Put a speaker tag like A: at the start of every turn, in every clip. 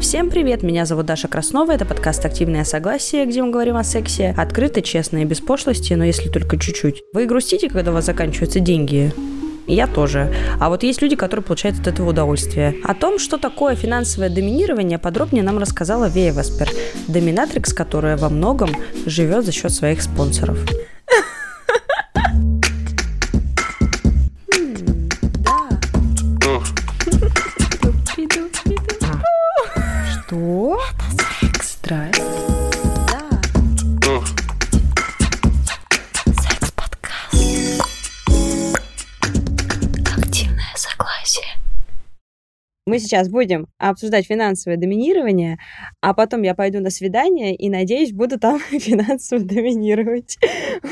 A: Всем привет, меня зовут Даша Краснова, это подкаст «Активное согласие», где мы говорим о сексе открыто, честно и без пошлости, но если только чуть-чуть. Вы грустите, когда у вас заканчиваются деньги? я тоже. А вот есть люди, которые получают от этого удовольствие. О том, что такое финансовое доминирование, подробнее нам рассказала Вея Веспер, доминатрикс, которая во многом живет за счет своих спонсоров. Мы сейчас будем обсуждать финансовое доминирование, а потом я пойду на свидание и, надеюсь, буду там финансово доминировать.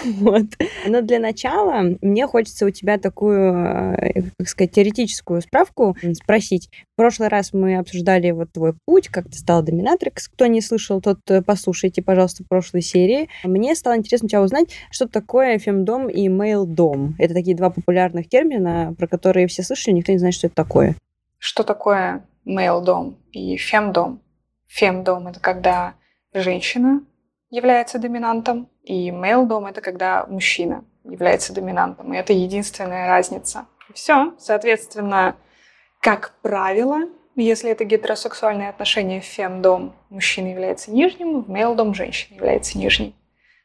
A: Вот. Но для начала мне хочется у тебя такую, э, как сказать, теоретическую справку спросить. В прошлый раз мы обсуждали вот твой путь, как ты стал доминатрикс. Кто не слышал, тот э, послушайте, пожалуйста, прошлой серии. Мне стало интересно тебя узнать, что такое фемдом и мейл-дом. Это такие два популярных термина, про которые все слышали, никто не знает, что это такое.
B: Что такое male-дом и фемдом? Фемдом — это когда женщина является доминантом, и male-дом — это когда мужчина является доминантом. И это единственная разница. Все, соответственно, как правило, если это гетеросексуальные отношения, фемдом мужчина является нижним, в мейлдом женщина является нижней.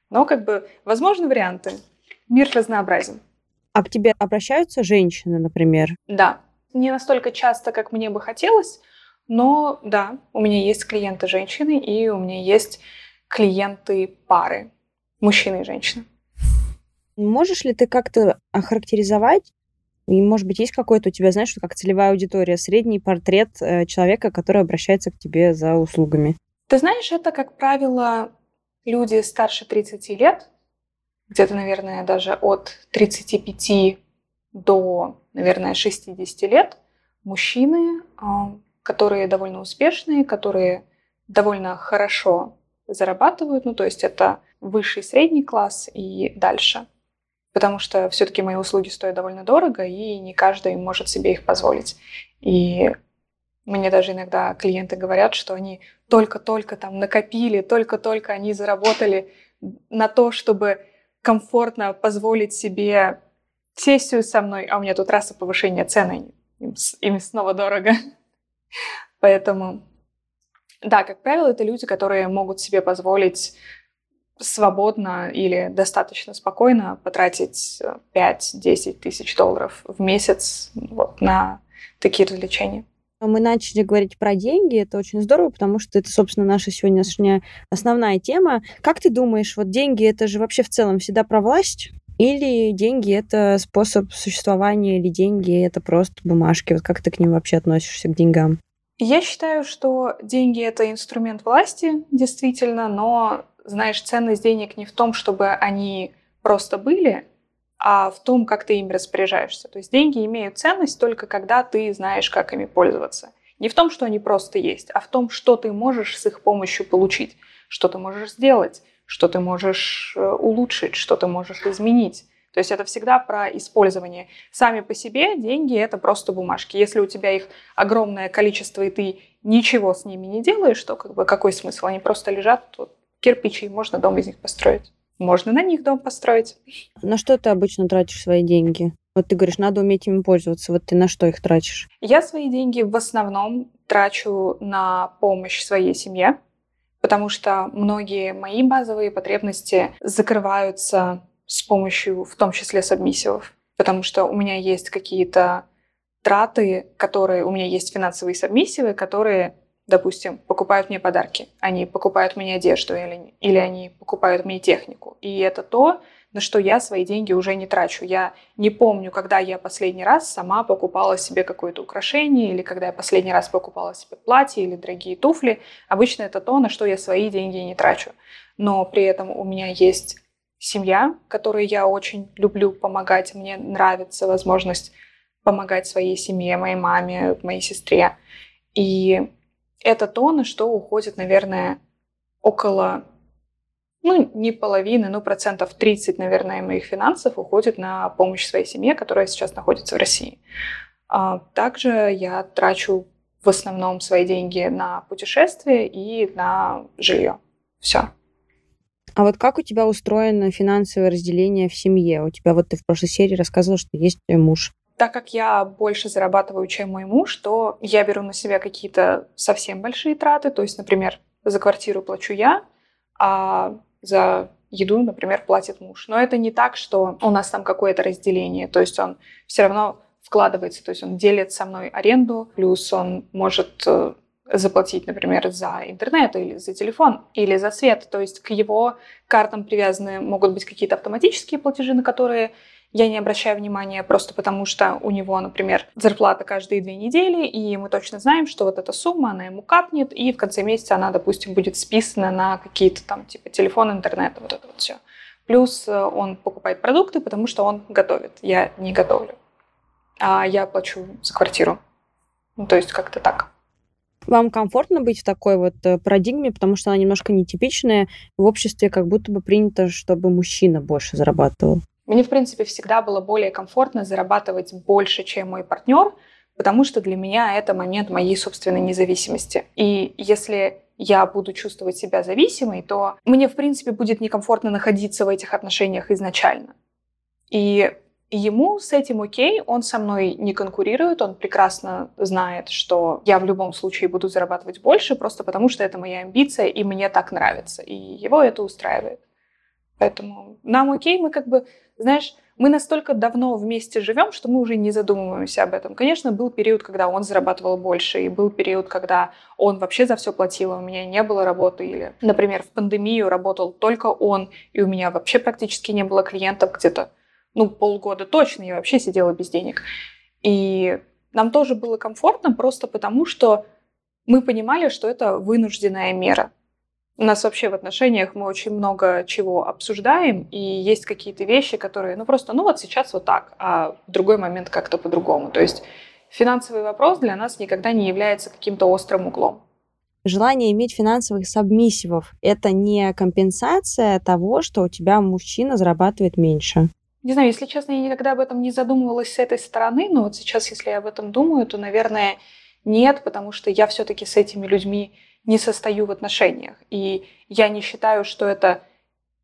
B: Но как бы возможны варианты. Мир разнообразен.
A: А к тебе обращаются женщины, например?
B: Да, не настолько часто, как мне бы хотелось, но да, у меня есть клиенты женщины, и у меня есть клиенты пары, мужчина и женщина.
A: Можешь ли ты как-то охарактеризовать, и, может быть, есть какой-то у тебя, знаешь, как целевая аудитория, средний портрет э, человека, который обращается к тебе за услугами?
B: Ты знаешь, это, как правило, люди старше 30 лет, где-то, наверное, даже от 35 до, наверное, 60 лет мужчины, а, которые довольно успешные, которые довольно хорошо зарабатывают, ну то есть это высший средний класс и дальше. Потому что все-таки мои услуги стоят довольно дорого, и не каждый может себе их позволить. И мне даже иногда клиенты говорят, что они только-только там накопили, только-только они заработали на то, чтобы комфортно позволить себе сессию со мной, а у меня тут раз и повышение цены, им, им снова дорого. Поэтому, да, как правило, это люди, которые могут себе позволить свободно или достаточно спокойно потратить 5-10 тысяч долларов в месяц вот, на такие развлечения.
A: Мы начали говорить про деньги, это очень здорово, потому что это, собственно, наша сегодняшняя основная тема. Как ты думаешь, вот деньги это же вообще в целом всегда про власть? Или деньги — это способ существования, или деньги — это просто бумажки? Вот как ты к ним вообще относишься, к деньгам?
B: Я считаю, что деньги — это инструмент власти, действительно, но, знаешь, ценность денег не в том, чтобы они просто были, а в том, как ты ими распоряжаешься. То есть деньги имеют ценность только когда ты знаешь, как ими пользоваться. Не в том, что они просто есть, а в том, что ты можешь с их помощью получить, что ты можешь сделать, что ты можешь э, улучшить, что ты можешь изменить. То есть это всегда про использование. Сами по себе деньги это просто бумажки. Если у тебя их огромное количество, и ты ничего с ними не делаешь, то как бы какой смысл? Они просто лежат, вот, кирпичи, можно дом из них построить. Можно на них дом построить.
A: На что ты обычно тратишь свои деньги? Вот ты говоришь, надо уметь ими пользоваться. Вот ты на что их тратишь?
B: Я свои деньги в основном трачу на помощь своей семье потому что многие мои базовые потребности закрываются с помощью, в том числе, сабмиссивов, потому что у меня есть какие-то траты, которые у меня есть финансовые сабмиссивы, которые, допустим, покупают мне подарки, они покупают мне одежду или, или они покупают мне технику. И это то, на что я свои деньги уже не трачу. Я не помню, когда я последний раз сама покупала себе какое-то украшение, или когда я последний раз покупала себе платье или дорогие туфли. Обычно это то, на что я свои деньги не трачу. Но при этом у меня есть семья, которой я очень люблю помогать. Мне нравится возможность помогать своей семье, моей маме, моей сестре. И это то, на что уходит, наверное, около ну, не половины, но процентов 30, наверное, моих финансов уходит на помощь своей семье, которая сейчас находится в России. А также я трачу в основном свои деньги на путешествия и на жилье. Все.
A: А вот как у тебя устроено финансовое разделение в семье? У тебя вот ты в прошлой серии рассказывала, что есть муж.
B: Так как я больше зарабатываю, чем мой муж, то я беру на себя какие-то совсем большие траты. То есть, например, за квартиру плачу я, а за еду, например, платит муж. Но это не так, что у нас там какое-то разделение. То есть он все равно вкладывается, то есть он делит со мной аренду, плюс он может э, заплатить, например, за интернет или за телефон, или за свет. То есть к его картам привязаны могут быть какие-то автоматические платежи, на которые я не обращаю внимания просто потому, что у него, например, зарплата каждые две недели, и мы точно знаем, что вот эта сумма, она ему капнет, и в конце месяца она, допустим, будет списана на какие-то там, типа, телефон, интернет, вот это вот все. Плюс э, он покупает продукты, потому что он готовит. Я не готовлю. А я плачу за квартиру. Ну, то есть как-то так.
A: Вам комфортно быть в такой вот э, парадигме, потому что она немножко нетипичная. В обществе как будто бы принято, чтобы мужчина больше зарабатывал.
B: Мне, в принципе, всегда было более комфортно зарабатывать больше, чем мой партнер, потому что для меня это момент моей собственной независимости. И если я буду чувствовать себя зависимой, то мне, в принципе, будет некомфортно находиться в этих отношениях изначально. И ему с этим окей, он со мной не конкурирует, он прекрасно знает, что я в любом случае буду зарабатывать больше, просто потому что это моя амбиция, и мне так нравится, и его это устраивает. Поэтому нам окей, мы как бы знаешь, мы настолько давно вместе живем, что мы уже не задумываемся об этом. Конечно, был период, когда он зарабатывал больше, и был период, когда он вообще за все платил, а у меня не было работы. Или, например, в пандемию работал только он, и у меня вообще практически не было клиентов где-то, ну, полгода точно, я вообще сидела без денег. И нам тоже было комфортно просто потому, что мы понимали, что это вынужденная мера. У нас вообще в отношениях мы очень много чего обсуждаем, и есть какие-то вещи, которые, ну просто, ну вот сейчас вот так, а в другой момент как-то по-другому. То есть финансовый вопрос для нас никогда не является каким-то острым углом.
A: Желание иметь финансовых сабмиссивов – это не компенсация того, что у тебя мужчина зарабатывает меньше.
B: Не знаю, если честно, я никогда об этом не задумывалась с этой стороны, но вот сейчас, если я об этом думаю, то, наверное, нет, потому что я все-таки с этими людьми не состою в отношениях. И я не считаю, что это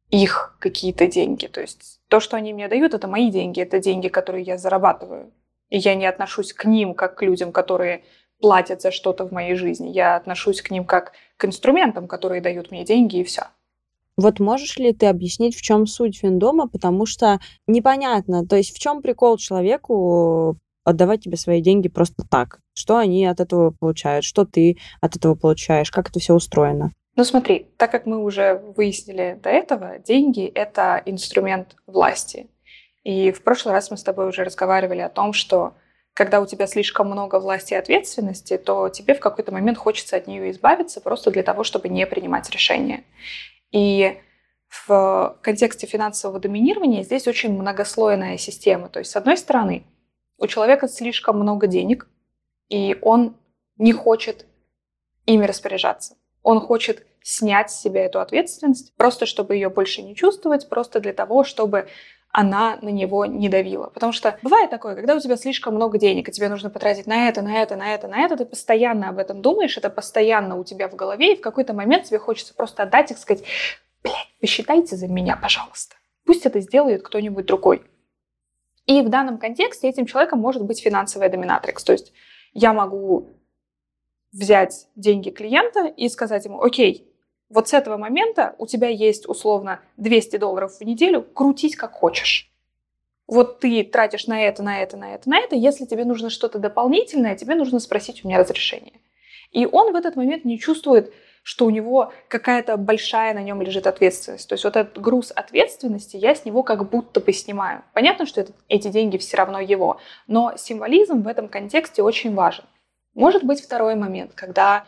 B: их какие-то деньги. То есть то, что они мне дают, это мои деньги, это деньги, которые я зарабатываю. И я не отношусь к ним как к людям, которые платят за что-то в моей жизни. Я отношусь к ним как к инструментам, которые дают мне деньги, и все.
A: Вот можешь ли ты объяснить, в чем суть финдома, потому что непонятно, то есть в чем прикол человеку отдавать тебе свои деньги просто так? Что они от этого получают? Что ты от этого получаешь? Как это все устроено?
B: Ну смотри, так как мы уже выяснили до этого, деньги — это инструмент власти. И в прошлый раз мы с тобой уже разговаривали о том, что когда у тебя слишком много власти и ответственности, то тебе в какой-то момент хочется от нее избавиться просто для того, чтобы не принимать решения. И в контексте финансового доминирования здесь очень многослойная система. То есть, с одной стороны, у человека слишком много денег, и он не хочет ими распоряжаться. Он хочет снять с себя эту ответственность, просто чтобы ее больше не чувствовать, просто для того, чтобы она на него не давила. Потому что бывает такое, когда у тебя слишком много денег, и тебе нужно потратить на это, на это, на это, на это, ты постоянно об этом думаешь, это постоянно у тебя в голове, и в какой-то момент тебе хочется просто отдать и сказать, блядь, посчитайте за меня, пожалуйста. Пусть это сделает кто-нибудь другой. И в данном контексте этим человеком может быть финансовая доминатрикс. То есть я могу взять деньги клиента и сказать ему, окей, вот с этого момента у тебя есть условно 200 долларов в неделю, крутись как хочешь. Вот ты тратишь на это, на это, на это, на это. Если тебе нужно что-то дополнительное, тебе нужно спросить у меня разрешение. И он в этот момент не чувствует что у него какая-то большая на нем лежит ответственность. То есть вот этот груз ответственности я с него как будто бы снимаю. Понятно, что это, эти деньги все равно его, но символизм в этом контексте очень важен. Может быть второй момент, когда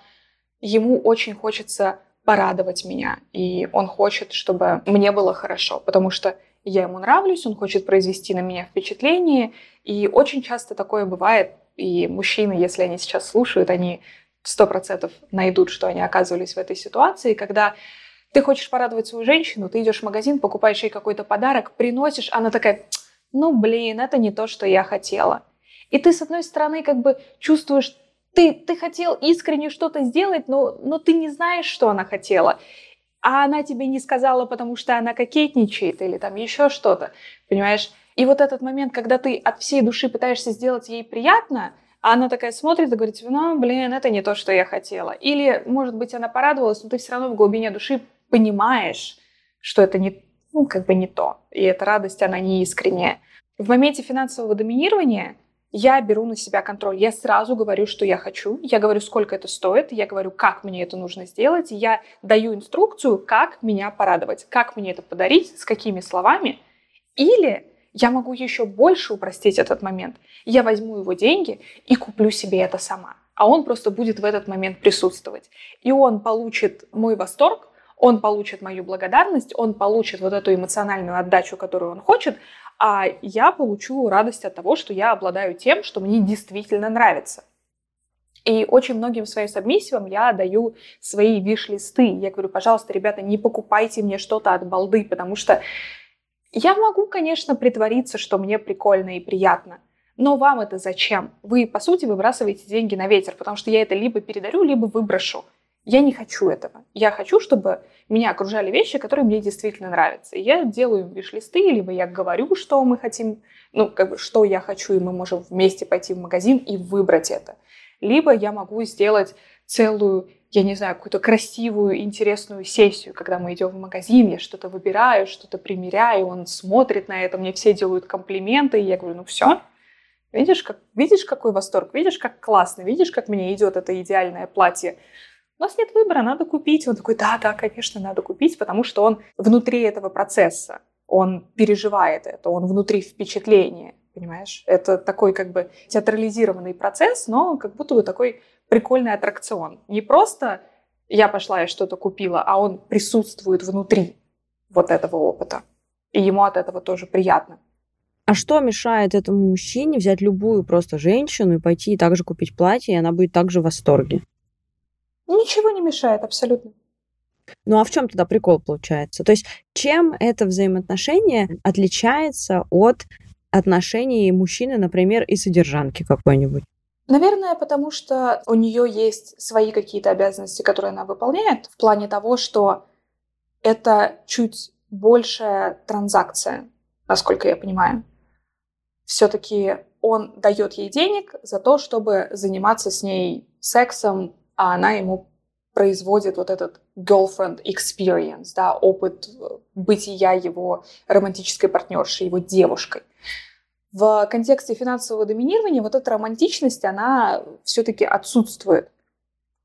B: ему очень хочется порадовать меня, и он хочет, чтобы мне было хорошо, потому что я ему нравлюсь, он хочет произвести на меня впечатление, и очень часто такое бывает, и мужчины, если они сейчас слушают, они сто процентов найдут, что они оказывались в этой ситуации, когда ты хочешь порадовать свою женщину, ты идешь в магазин, покупаешь ей какой-то подарок, приносишь, она такая, ну блин, это не то, что я хотела. И ты, с одной стороны, как бы чувствуешь ты, ты хотел искренне что-то сделать, но, но ты не знаешь, что она хотела. А она тебе не сказала, потому что она кокетничает или там еще что-то, понимаешь? И вот этот момент, когда ты от всей души пытаешься сделать ей приятно, а она такая смотрит и говорит, ну, блин, это не то, что я хотела. Или, может быть, она порадовалась, но ты все равно в глубине души понимаешь, что это не, ну, как бы не то. И эта радость, она не искренняя. В моменте финансового доминирования я беру на себя контроль. Я сразу говорю, что я хочу. Я говорю, сколько это стоит. Я говорю, как мне это нужно сделать. Я даю инструкцию, как меня порадовать, как мне это подарить, с какими словами. Или я могу еще больше упростить этот момент. Я возьму его деньги и куплю себе это сама. А он просто будет в этот момент присутствовать. И он получит мой восторг, он получит мою благодарность, он получит вот эту эмоциональную отдачу, которую он хочет, а я получу радость от того, что я обладаю тем, что мне действительно нравится. И очень многим своим сабмиссивам я даю свои виш-листы. Я говорю, пожалуйста, ребята, не покупайте мне что-то от балды, потому что я могу, конечно, притвориться, что мне прикольно и приятно, но вам это зачем? Вы, по сути, выбрасываете деньги на ветер, потому что я это либо передарю, либо выброшу. Я не хочу этого. Я хочу, чтобы меня окружали вещи, которые мне действительно нравятся. Я делаю виш-листы, либо я говорю, что мы хотим, ну, как бы, что я хочу, и мы можем вместе пойти в магазин и выбрать это. Либо я могу сделать целую, я не знаю, какую-то красивую, интересную сессию, когда мы идем в магазин, я что-то выбираю, что-то примеряю, он смотрит на это, мне все делают комплименты, и я говорю, ну все, видишь, как, видишь, какой восторг, видишь, как классно, видишь, как мне идет это идеальное платье, у нас нет выбора, надо купить. Он такой, да, да, конечно, надо купить, потому что он внутри этого процесса, он переживает это, он внутри впечатления, понимаешь? Это такой как бы театрализированный процесс, но как будто бы такой прикольный аттракцион. Не просто я пошла и что-то купила, а он присутствует внутри вот этого опыта. И ему от этого тоже приятно.
A: А что мешает этому мужчине взять любую просто женщину и пойти и также купить платье, и она будет также в восторге?
B: Ничего не мешает абсолютно.
A: Ну а в чем тогда прикол получается? То есть чем это взаимоотношение отличается от отношений мужчины, например, и содержанки какой-нибудь?
B: Наверное, потому что у нее есть свои какие-то обязанности, которые она выполняет, в плане того, что это чуть большая транзакция, насколько я понимаю. Все-таки он дает ей денег за то, чтобы заниматься с ней сексом, а она ему производит вот этот girlfriend experience, да, опыт э, бытия его романтической партнершей, его девушкой. В контексте финансового доминирования вот эта романтичность, она все-таки отсутствует.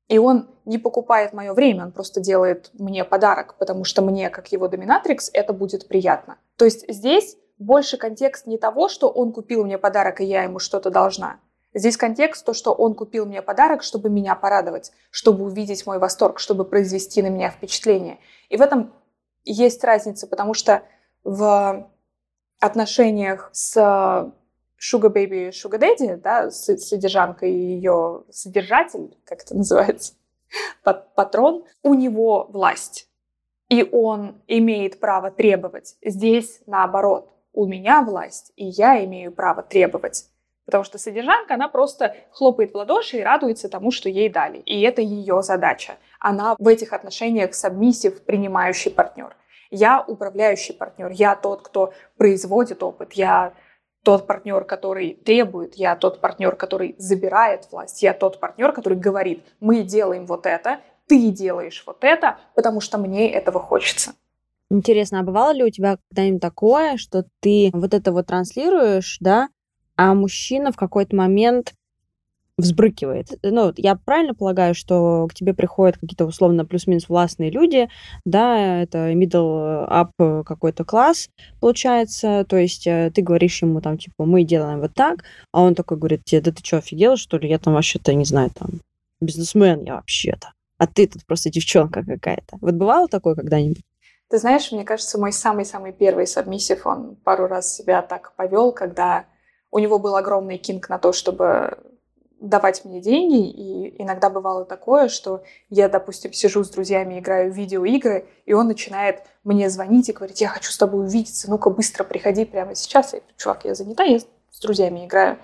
B: И он не покупает мое время, он просто делает мне подарок, потому что мне, как его доминатрикс, это будет приятно. То есть здесь больше контекст не того, что он купил мне подарок, и я ему что-то должна, Здесь контекст то, что он купил мне подарок, чтобы меня порадовать, чтобы увидеть мой восторг, чтобы произвести на меня впечатление. И в этом есть разница, потому что в отношениях с Sugar Baby, Sugar Daddy, да, с содержанкой и ее содержатель, как это называется, патрон, у него власть. И он имеет право требовать. Здесь наоборот. У меня власть, и я имею право требовать. Потому что содержанка, она просто хлопает в ладоши и радуется тому, что ей дали. И это ее задача. Она в этих отношениях сабмиссив, принимающий партнер. Я управляющий партнер. Я тот, кто производит опыт. Я тот партнер, который требует. Я тот партнер, который забирает власть. Я тот партнер, который говорит, мы делаем вот это, ты делаешь вот это, потому что мне этого хочется.
A: Интересно, а бывало ли у тебя когда-нибудь такое, что ты вот это вот транслируешь, да, а мужчина в какой-то момент взбрыкивает. Ну, я правильно полагаю, что к тебе приходят какие-то условно плюс-минус властные люди, да, это middle up какой-то класс получается, то есть э, ты говоришь ему там, типа, мы делаем вот так, а он такой говорит тебе, да ты что, офигел, что ли, я там вообще-то, не знаю, там, бизнесмен я вообще-то, а ты тут просто девчонка какая-то. Вот бывало такое когда-нибудь?
B: Ты знаешь, мне кажется, мой самый-самый первый сабмиссив, он пару раз себя так повел, когда у него был огромный кинг на то, чтобы давать мне деньги, и иногда бывало такое, что я, допустим, сижу с друзьями, играю в видеоигры, и он начинает мне звонить и говорить, я хочу с тобой увидеться, ну-ка быстро приходи прямо сейчас. Я говорю, чувак, я занята, я с друзьями играю,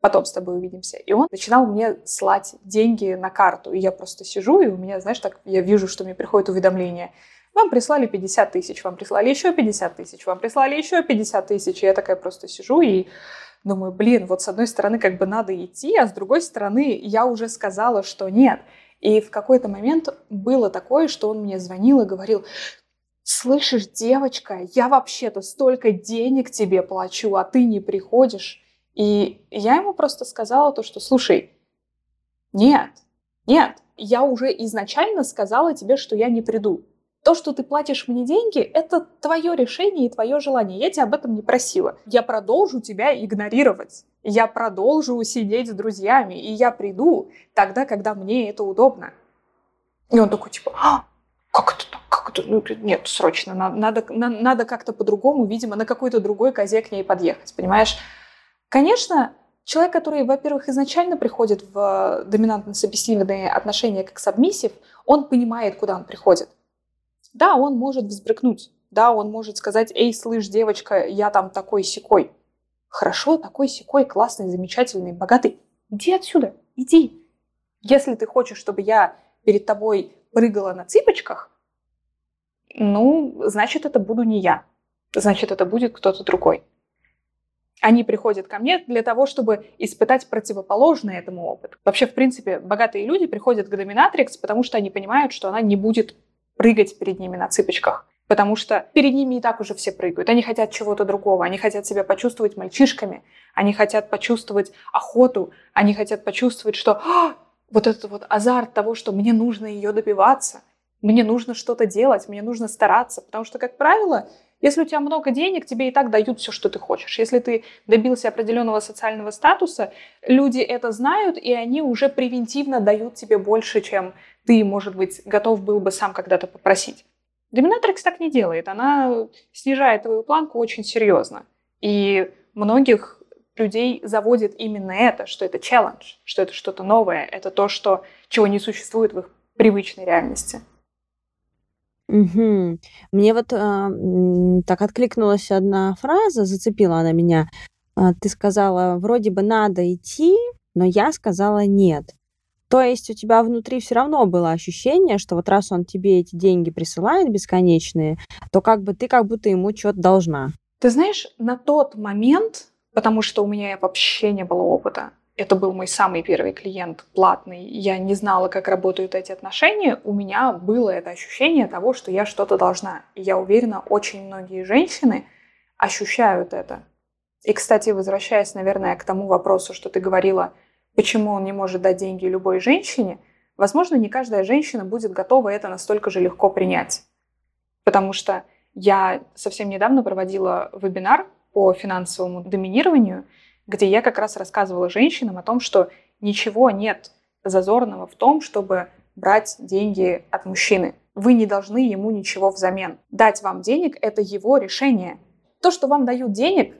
B: потом с тобой увидимся. И он начинал мне слать деньги на карту. И я просто сижу, и у меня, знаешь, так я вижу, что мне приходит уведомление. Вам прислали 50 тысяч, вам прислали еще 50 тысяч, вам прислали еще 50 тысяч. И я такая просто сижу и думаю, блин, вот с одной стороны как бы надо идти, а с другой стороны я уже сказала, что нет. И в какой-то момент было такое, что он мне звонил и говорил, слышишь, девочка, я вообще-то столько денег тебе плачу, а ты не приходишь. И я ему просто сказала то, что, слушай, нет, нет, я уже изначально сказала тебе, что я не приду. То, что ты платишь мне деньги, это твое решение и твое желание. Я тебя об этом не просила. Я продолжу тебя игнорировать. Я продолжу сидеть с друзьями, и я приду тогда, когда мне это удобно. И он такой, типа, а, как это так? Как это? Ну, нет, срочно, надо, надо, надо как-то по-другому, видимо, на какой-то другой козе к ней подъехать, понимаешь? Конечно, человек, который, во-первых, изначально приходит в доминантно-субъективные отношения как сабмиссив, он понимает, куда он приходит. Да, он может взбрыкнуть. Да, он может сказать, эй, слышь, девочка, я там такой секой. Хорошо, такой секой, классный, замечательный, богатый. Иди отсюда, иди. Если ты хочешь, чтобы я перед тобой прыгала на цыпочках, ну, значит, это буду не я. Значит, это будет кто-то другой. Они приходят ко мне для того, чтобы испытать противоположный этому опыт. Вообще, в принципе, богатые люди приходят к доминатрикс, потому что они понимают, что она не будет прыгать перед ними на цыпочках. Потому что перед ними и так уже все прыгают. Они хотят чего-то другого. Они хотят себя почувствовать мальчишками. Они хотят почувствовать охоту. Они хотят почувствовать, что а, вот этот вот азарт того, что мне нужно ее добиваться. Мне нужно что-то делать, мне нужно стараться. Потому что, как правило, если у тебя много денег, тебе и так дают все, что ты хочешь. Если ты добился определенного социального статуса, люди это знают, и они уже превентивно дают тебе больше, чем ты, может быть, готов был бы сам когда-то попросить. Доминатрикс так не делает. Она снижает твою планку очень серьезно. И многих людей заводит именно это, что это челлендж, что это что-то новое, это то, что, чего не существует в их привычной реальности.
A: Угу. Мне вот э, так откликнулась одна фраза, зацепила она меня. Э, ты сказала, вроде бы надо идти, но я сказала нет. То есть у тебя внутри все равно было ощущение, что вот раз он тебе эти деньги присылает бесконечные, то как бы ты как будто ему что-то должна.
B: Ты знаешь, на тот момент, потому что у меня вообще не было опыта, это был мой самый первый клиент платный, я не знала, как работают эти отношения, у меня было это ощущение того, что я что-то должна. И я уверена, очень многие женщины ощущают это. И, кстати, возвращаясь, наверное, к тому вопросу, что ты говорила – почему он не может дать деньги любой женщине, возможно, не каждая женщина будет готова это настолько же легко принять. Потому что я совсем недавно проводила вебинар по финансовому доминированию, где я как раз рассказывала женщинам о том, что ничего нет зазорного в том, чтобы брать деньги от мужчины. Вы не должны ему ничего взамен. Дать вам денег – это его решение. То, что вам дают денег,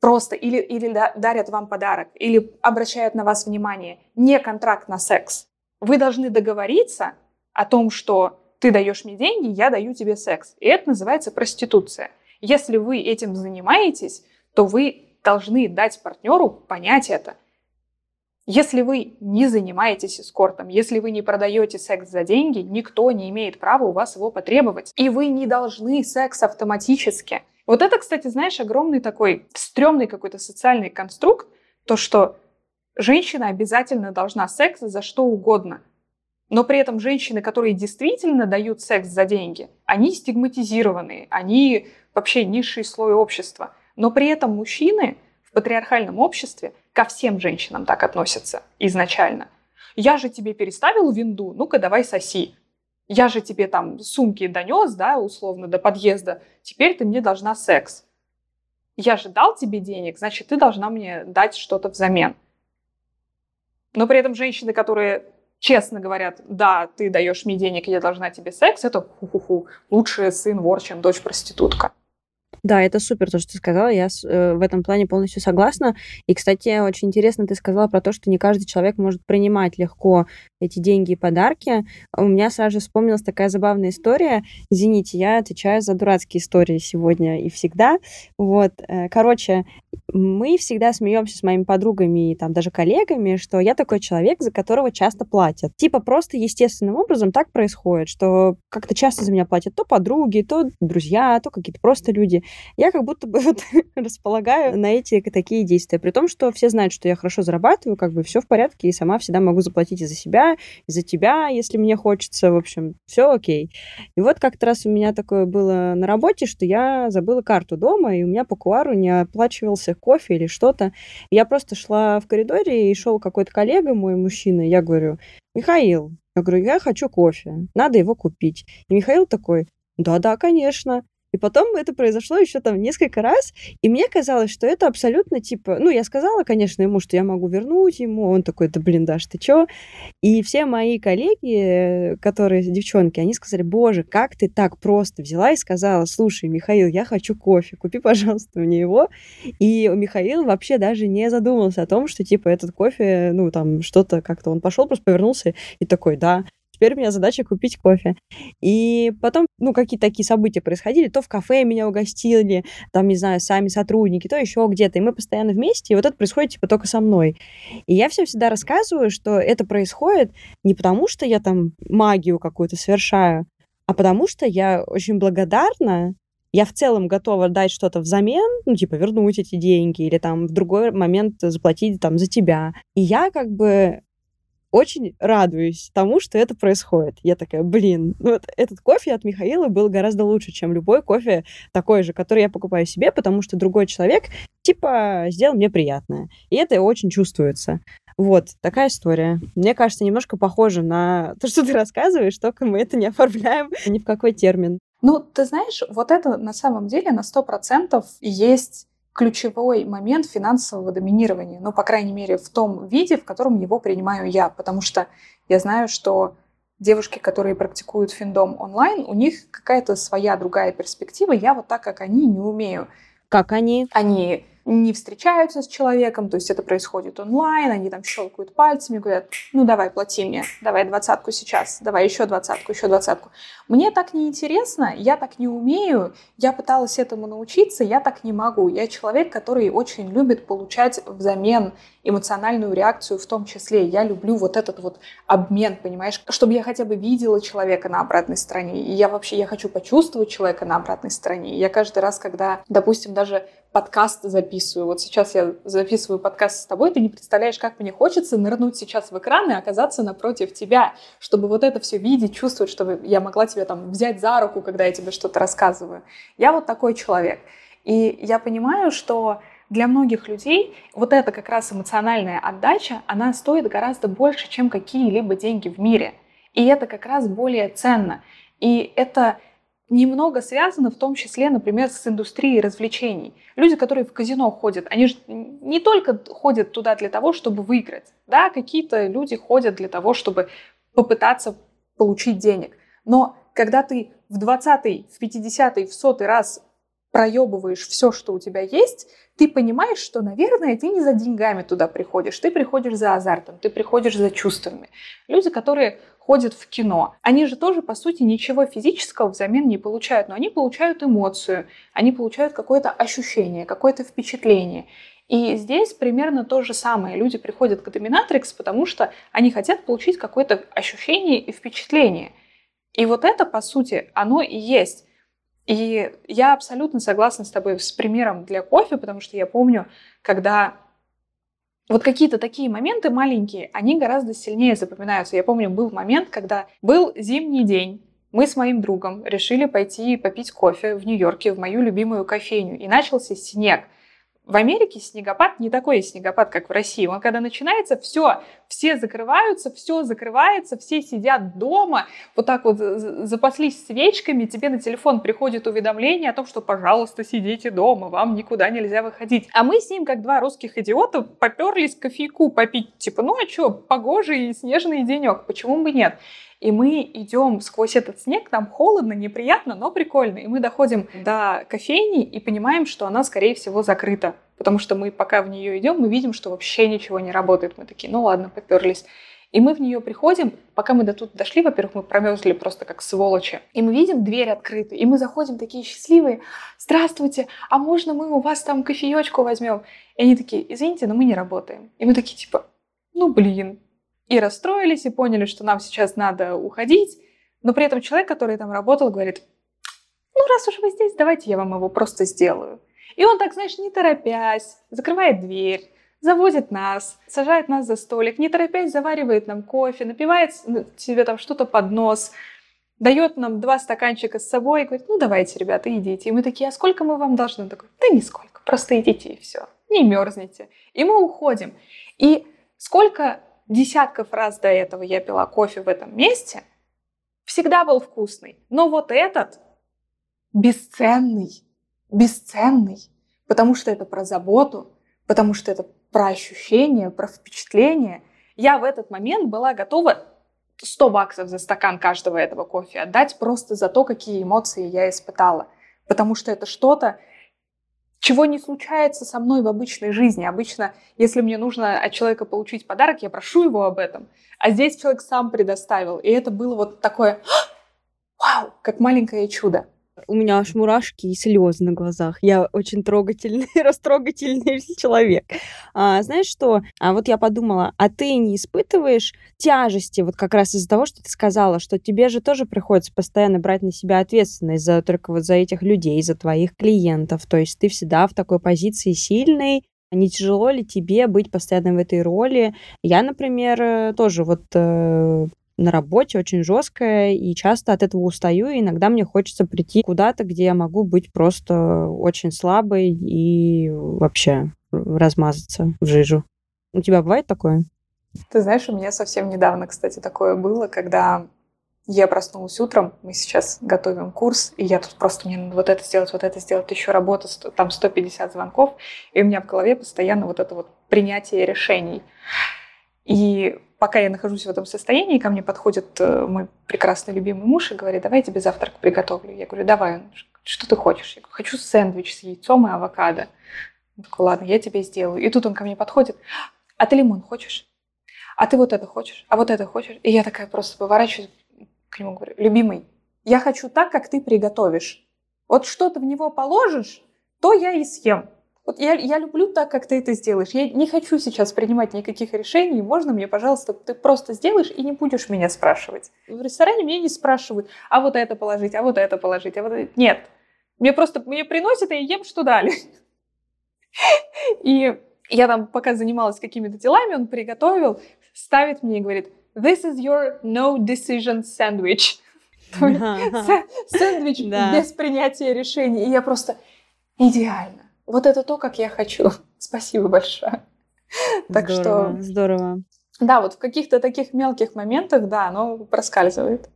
B: просто или, или дарят вам подарок, или обращают на вас внимание, не контракт на секс. Вы должны договориться о том, что ты даешь мне деньги, я даю тебе секс. И это называется проституция. Если вы этим занимаетесь, то вы должны дать партнеру понять это. Если вы не занимаетесь эскортом, если вы не продаете секс за деньги, никто не имеет права у вас его потребовать. И вы не должны секс автоматически. Вот это, кстати, знаешь, огромный такой стрёмный какой-то социальный конструкт, то, что женщина обязательно должна секс за что угодно. Но при этом женщины, которые действительно дают секс за деньги, они стигматизированы, они вообще низший слой общества. Но при этом мужчины в патриархальном обществе ко всем женщинам так относятся изначально. Я же тебе переставил винду, ну-ка давай соси я же тебе там сумки донес, да, условно, до подъезда, теперь ты мне должна секс. Я же дал тебе денег, значит, ты должна мне дать что-то взамен. Но при этом женщины, которые честно говорят, да, ты даешь мне денег, я должна тебе секс, это ху-ху-ху, лучший сын вор, чем дочь проститутка.
A: Да, это супер, то, что ты сказала. Я э, в этом плане полностью согласна. И, кстати, очень интересно ты сказала про то, что не каждый человек может принимать легко эти деньги и подарки, у меня сразу вспомнилась такая забавная история. Извините, я отвечаю за дурацкие истории сегодня и всегда. Вот, э, короче, мы всегда смеемся с моими подругами и там даже коллегами, что я такой человек, за которого часто платят. Типа просто естественным образом так происходит, что как-то часто за меня платят то подруги, то друзья, то какие-то просто люди. Я как будто бы вот располагаю на эти такие действия. При том, что все знают, что я хорошо зарабатываю, как бы все в порядке, и сама всегда могу заплатить и за себя, и за тебя, если мне хочется. В общем, все окей. И вот как-то раз у меня такое было на работе, что я забыла карту дома, и у меня по куару не оплачивался кофе или что-то. Я просто шла в коридоре, и шел какой-то коллега мой, мужчина, я говорю, Михаил, я говорю, я хочу кофе, надо его купить. И Михаил такой, да-да, конечно. И потом это произошло еще там несколько раз, и мне казалось, что это абсолютно типа... Ну, я сказала, конечно, ему, что я могу вернуть ему, он такой, да блин, Даш, ты чё? И все мои коллеги, которые девчонки, они сказали, боже, как ты так просто взяла и сказала, слушай, Михаил, я хочу кофе, купи, пожалуйста, мне его. И Михаил вообще даже не задумался о том, что типа этот кофе, ну, там что-то как-то он пошел, просто повернулся и такой, да, Теперь у меня задача купить кофе. И потом, ну, какие-то такие события происходили. То в кафе меня угостили, там, не знаю, сами сотрудники, то еще где-то. И мы постоянно вместе, и вот это происходит, типа, только со мной. И я всем всегда рассказываю, что это происходит не потому, что я там магию какую-то совершаю, а потому что я очень благодарна я в целом готова дать что-то взамен, ну, типа, вернуть эти деньги или там в другой момент заплатить там за тебя. И я как бы очень радуюсь тому, что это происходит. Я такая, блин, ну вот этот кофе от Михаила был гораздо лучше, чем любой кофе такой же, который я покупаю себе, потому что другой человек, типа, сделал мне приятное. И это очень чувствуется. Вот, такая история. Мне кажется, немножко похоже на то, что ты рассказываешь, только мы это не оформляем ни в какой термин.
B: Ну, ты знаешь, вот это на самом деле на сто процентов есть ключевой момент финансового доминирования, ну, по крайней мере, в том виде, в котором его принимаю я, потому что я знаю, что девушки, которые практикуют финдом онлайн, у них какая-то своя другая перспектива, я вот так, как они, не умею.
A: Как они?
B: Они не встречаются с человеком, то есть это происходит онлайн, они там щелкают пальцами, говорят, ну давай, плати мне, давай двадцатку сейчас, давай еще двадцатку, еще двадцатку. Мне так не интересно, я так не умею, я пыталась этому научиться, я так не могу. Я человек, который очень любит получать взамен эмоциональную реакцию в том числе. Я люблю вот этот вот обмен, понимаешь, чтобы я хотя бы видела человека на обратной стороне. И я вообще, я хочу почувствовать человека на обратной стороне. Я каждый раз, когда, допустим, даже подкаст записываю. Вот сейчас я записываю подкаст с тобой, ты не представляешь, как мне хочется нырнуть сейчас в экран и оказаться напротив тебя, чтобы вот это все видеть, чувствовать, чтобы я могла тебя там взять за руку, когда я тебе что-то рассказываю. Я вот такой человек. И я понимаю, что для многих людей вот эта как раз эмоциональная отдача, она стоит гораздо больше, чем какие-либо деньги в мире. И это как раз более ценно. И это немного связано в том числе, например, с индустрией развлечений. Люди, которые в казино ходят, они же не только ходят туда для того, чтобы выиграть. Да, какие-то люди ходят для того, чтобы попытаться получить денег. Но когда ты в 20-й, в 50-й, в 100 раз проебываешь все, что у тебя есть, ты понимаешь, что, наверное, ты не за деньгами туда приходишь, ты приходишь за азартом, ты приходишь за чувствами. Люди, которые ходят в кино. Они же тоже, по сути, ничего физического взамен не получают, но они получают эмоцию, они получают какое-то ощущение, какое-то впечатление. И здесь примерно то же самое. Люди приходят к доминатрикс, потому что они хотят получить какое-то ощущение и впечатление. И вот это, по сути, оно и есть. И я абсолютно согласна с тобой с примером для кофе, потому что я помню, когда вот какие-то такие моменты маленькие, они гораздо сильнее запоминаются. Я помню, был момент, когда был зимний день, мы с моим другом решили пойти попить кофе в Нью-Йорке в мою любимую кофейню. И начался снег. В Америке снегопад не такой снегопад, как в России. Он когда начинается, все, все закрываются, все закрывается, все сидят дома, вот так вот запаслись свечками, тебе на телефон приходит уведомление о том, что, пожалуйста, сидите дома, вам никуда нельзя выходить. А мы с ним, как два русских идиота, поперлись кофейку попить, типа, ну а что, погожий и снежный денек, почему бы нет? И мы идем сквозь этот снег, нам холодно, неприятно, но прикольно. И мы доходим до кофейни и понимаем, что она, скорее всего, закрыта. Потому что мы, пока в нее идем, мы видим, что вообще ничего не работает. Мы такие, ну ладно, поперлись. И мы в нее приходим, пока мы до тут дошли, во-первых, мы промерзли просто как сволочи. И мы видим дверь открытой, и мы заходим такие счастливые. Здравствуйте, а можно мы у вас там кофеечку возьмем? И они такие, извините, но мы не работаем. И мы такие типа, ну блин. И расстроились, и поняли, что нам сейчас надо уходить. Но при этом человек, который там работал, говорит, ну раз уж вы здесь, давайте я вам его просто сделаю. И он так, знаешь, не торопясь, закрывает дверь, заводит нас, сажает нас за столик, не торопясь заваривает нам кофе, напивает себе там что-то под нос, дает нам два стаканчика с собой и говорит, ну давайте, ребята, идите. И мы такие, а сколько мы вам должны? Он такой, да нисколько, просто идите и все, не мерзните. И мы уходим. И сколько десятков раз до этого я пила кофе в этом месте, всегда был вкусный. Но вот этот бесценный, бесценный, потому что это про заботу, потому что это про ощущения, про впечатления. Я в этот момент была готова 100 баксов за стакан каждого этого кофе отдать просто за то, какие эмоции я испытала. Потому что это что-то, чего не случается со мной в обычной жизни. Обычно, если мне нужно от человека получить подарок, я прошу его об этом. А здесь человек сам предоставил. И это было вот такое вау, как маленькое чудо.
A: У меня аж мурашки и слезы на глазах. Я очень трогательный, растрогательный человек. А, знаешь что? А вот я подумала, а ты не испытываешь тяжести вот как раз из-за того, что ты сказала, что тебе же тоже приходится постоянно брать на себя ответственность за только вот за этих людей, за твоих клиентов. То есть ты всегда в такой позиции сильной, не тяжело ли тебе быть постоянно в этой роли? Я, например, э, тоже вот э, на работе очень жесткая, и часто от этого устаю, и иногда мне хочется прийти куда-то, где я могу быть просто очень слабой и вообще размазаться в жижу. У тебя бывает такое?
B: Ты знаешь, у меня совсем недавно, кстати, такое было, когда я проснулась утром, мы сейчас готовим курс, и я тут просто, мне надо вот это сделать, вот это сделать, еще работа, там 150 звонков, и у меня в голове постоянно вот это вот принятие решений. И пока я нахожусь в этом состоянии, ко мне подходит э, мой прекрасный любимый муж и говорит, давай я тебе завтрак приготовлю. Я говорю, давай. что ты хочешь? Я говорю, хочу сэндвич с яйцом и авокадо. Он такой, ладно, я тебе сделаю. И тут он ко мне подходит, а ты лимон хочешь? А ты вот это хочешь? А вот это хочешь? И я такая просто поворачиваюсь к нему, говорю, любимый, я хочу так, как ты приготовишь. Вот что ты в него положишь, то я и съем. Вот я, я люблю так, как ты это сделаешь. Я не хочу сейчас принимать никаких решений. Можно мне, пожалуйста, ты просто сделаешь и не будешь меня спрашивать. В ресторане меня не спрашивают, а вот это положить, а вот это положить, а вот это... Нет. Мне просто, мне приносят, и я ем, что дали. И я там пока занималась какими-то делами, он приготовил, ставит мне и говорит, this is your no decision sandwich. Сэндвич без принятия решений. И я просто идеально вот это то, как я хочу. Спасибо большое.
A: Так что... Здорово.
B: Да, вот в каких-то таких мелких моментах, да, оно проскальзывает.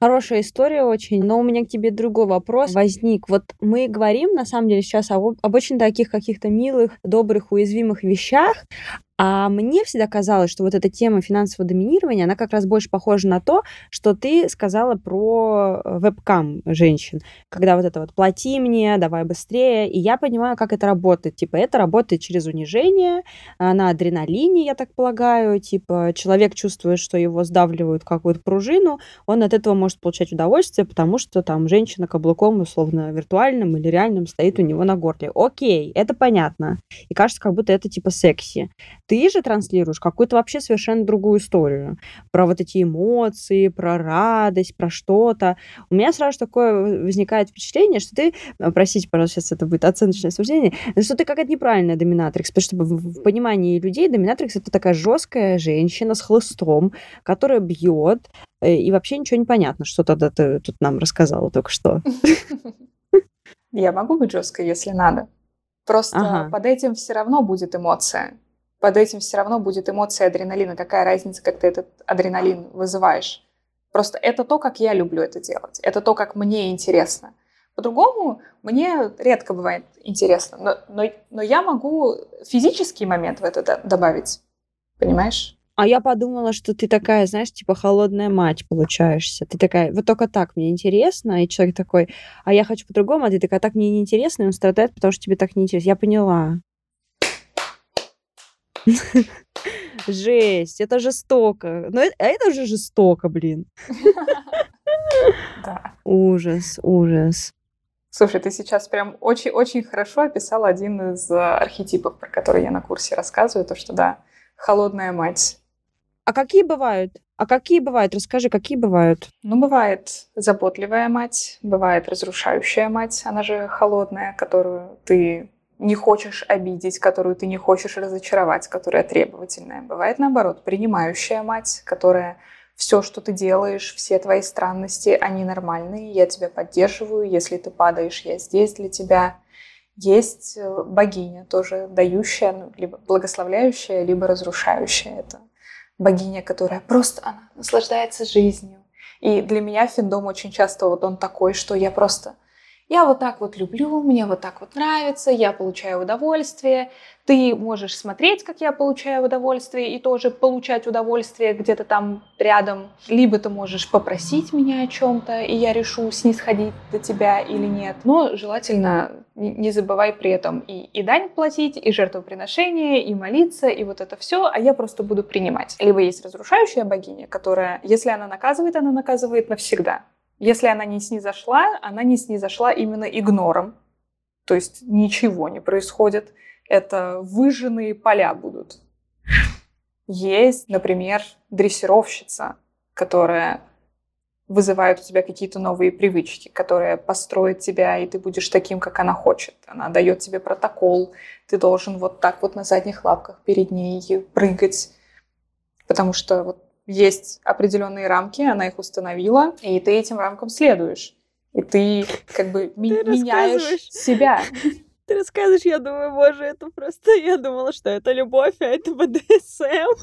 A: Хорошая история очень, но у меня к тебе другой вопрос возник. Вот мы говорим, на самом деле, сейчас об, об очень таких каких-то милых, добрых, уязвимых вещах, а мне всегда казалось, что вот эта тема финансового доминирования, она как раз больше похожа на то, что ты сказала про э, вебкам женщин, когда вот это вот «плати мне, давай быстрее», и я понимаю, как это работает. Типа это работает через унижение, а, на адреналине, я так полагаю, типа человек чувствует, что его сдавливают какую-то пружину, он от этого может получать удовольствие, потому что там женщина каблуком, условно, виртуальным или реальным стоит у него на горле. Окей, это понятно. И кажется, как будто это типа секси. Ты же транслируешь какую-то вообще совершенно другую историю. Про вот эти эмоции, про радость, про что-то. У меня сразу такое возникает впечатление, что ты, э, простите, пожалуйста, сейчас это будет оценочное суждение, что ты какая-то неправильная доминатрикс, потому что в понимании людей доминатрикс это такая жесткая женщина с хлыстом, которая бьет, э, и вообще ничего не понятно, что тогда ты тут нам рассказала только что.
B: Я могу быть жесткой, если надо. Просто ага. под этим все равно будет эмоция под этим все равно будет эмоция адреналина. Какая разница, как ты этот адреналин вызываешь? Просто это то, как я люблю это делать. Это то, как мне интересно. По-другому мне редко бывает интересно. Но, но, но я могу физический момент в это добавить. Понимаешь?
A: А я подумала, что ты такая, знаешь, типа холодная мать получаешься. Ты такая, вот только так мне интересно, и человек такой, а я хочу по-другому, а ты такая, так мне неинтересно, и он страдает, потому что тебе так неинтересно. Я поняла. Жесть, это жестоко. Но это, это же жестоко, блин.
B: Да.
A: Ужас, ужас.
B: Слушай, ты сейчас прям очень-очень хорошо описал один из э, архетипов, про который я на курсе рассказываю, то, что да, холодная мать.
A: А какие бывают? А какие бывают? Расскажи, какие бывают?
B: Ну, бывает заботливая мать, бывает разрушающая мать, она же холодная, которую ты не хочешь обидеть, которую ты не хочешь разочаровать, которая требовательная. Бывает наоборот, принимающая мать, которая все, что ты делаешь, все твои странности, они нормальные, я тебя поддерживаю, если ты падаешь, я здесь для тебя. Есть э, богиня тоже дающая, ну, либо благословляющая, либо разрушающая. Это богиня, которая просто она наслаждается жизнью. И для меня финдом очень часто вот он такой, что я просто я вот так вот люблю, мне вот так вот нравится, я получаю удовольствие. Ты можешь смотреть, как я получаю удовольствие, и тоже получать удовольствие где-то там рядом. Либо ты можешь попросить меня о чем-то, и я решу, снисходить до тебя или нет. Но желательно не забывай при этом и, и дань платить, и жертвоприношение, и молиться, и вот это все, а я просто буду принимать. Либо есть разрушающая богиня, которая, если она наказывает, она наказывает навсегда. Если она не снизошла, она не снизошла именно игнором. То есть ничего не происходит. Это выжженные поля будут. Есть, например, дрессировщица, которая вызывает у тебя какие-то новые привычки, которая построит тебя, и ты будешь таким, как она хочет. Она дает тебе протокол, ты должен вот так вот на задних лапках перед ней прыгать, потому что вот есть определенные рамки, она их установила, и ты этим рамкам следуешь. И ты как бы ты меняешь себя.
A: Рассказываешь, я думаю, боже, это просто... Я думала, что это любовь, а это БДСМ.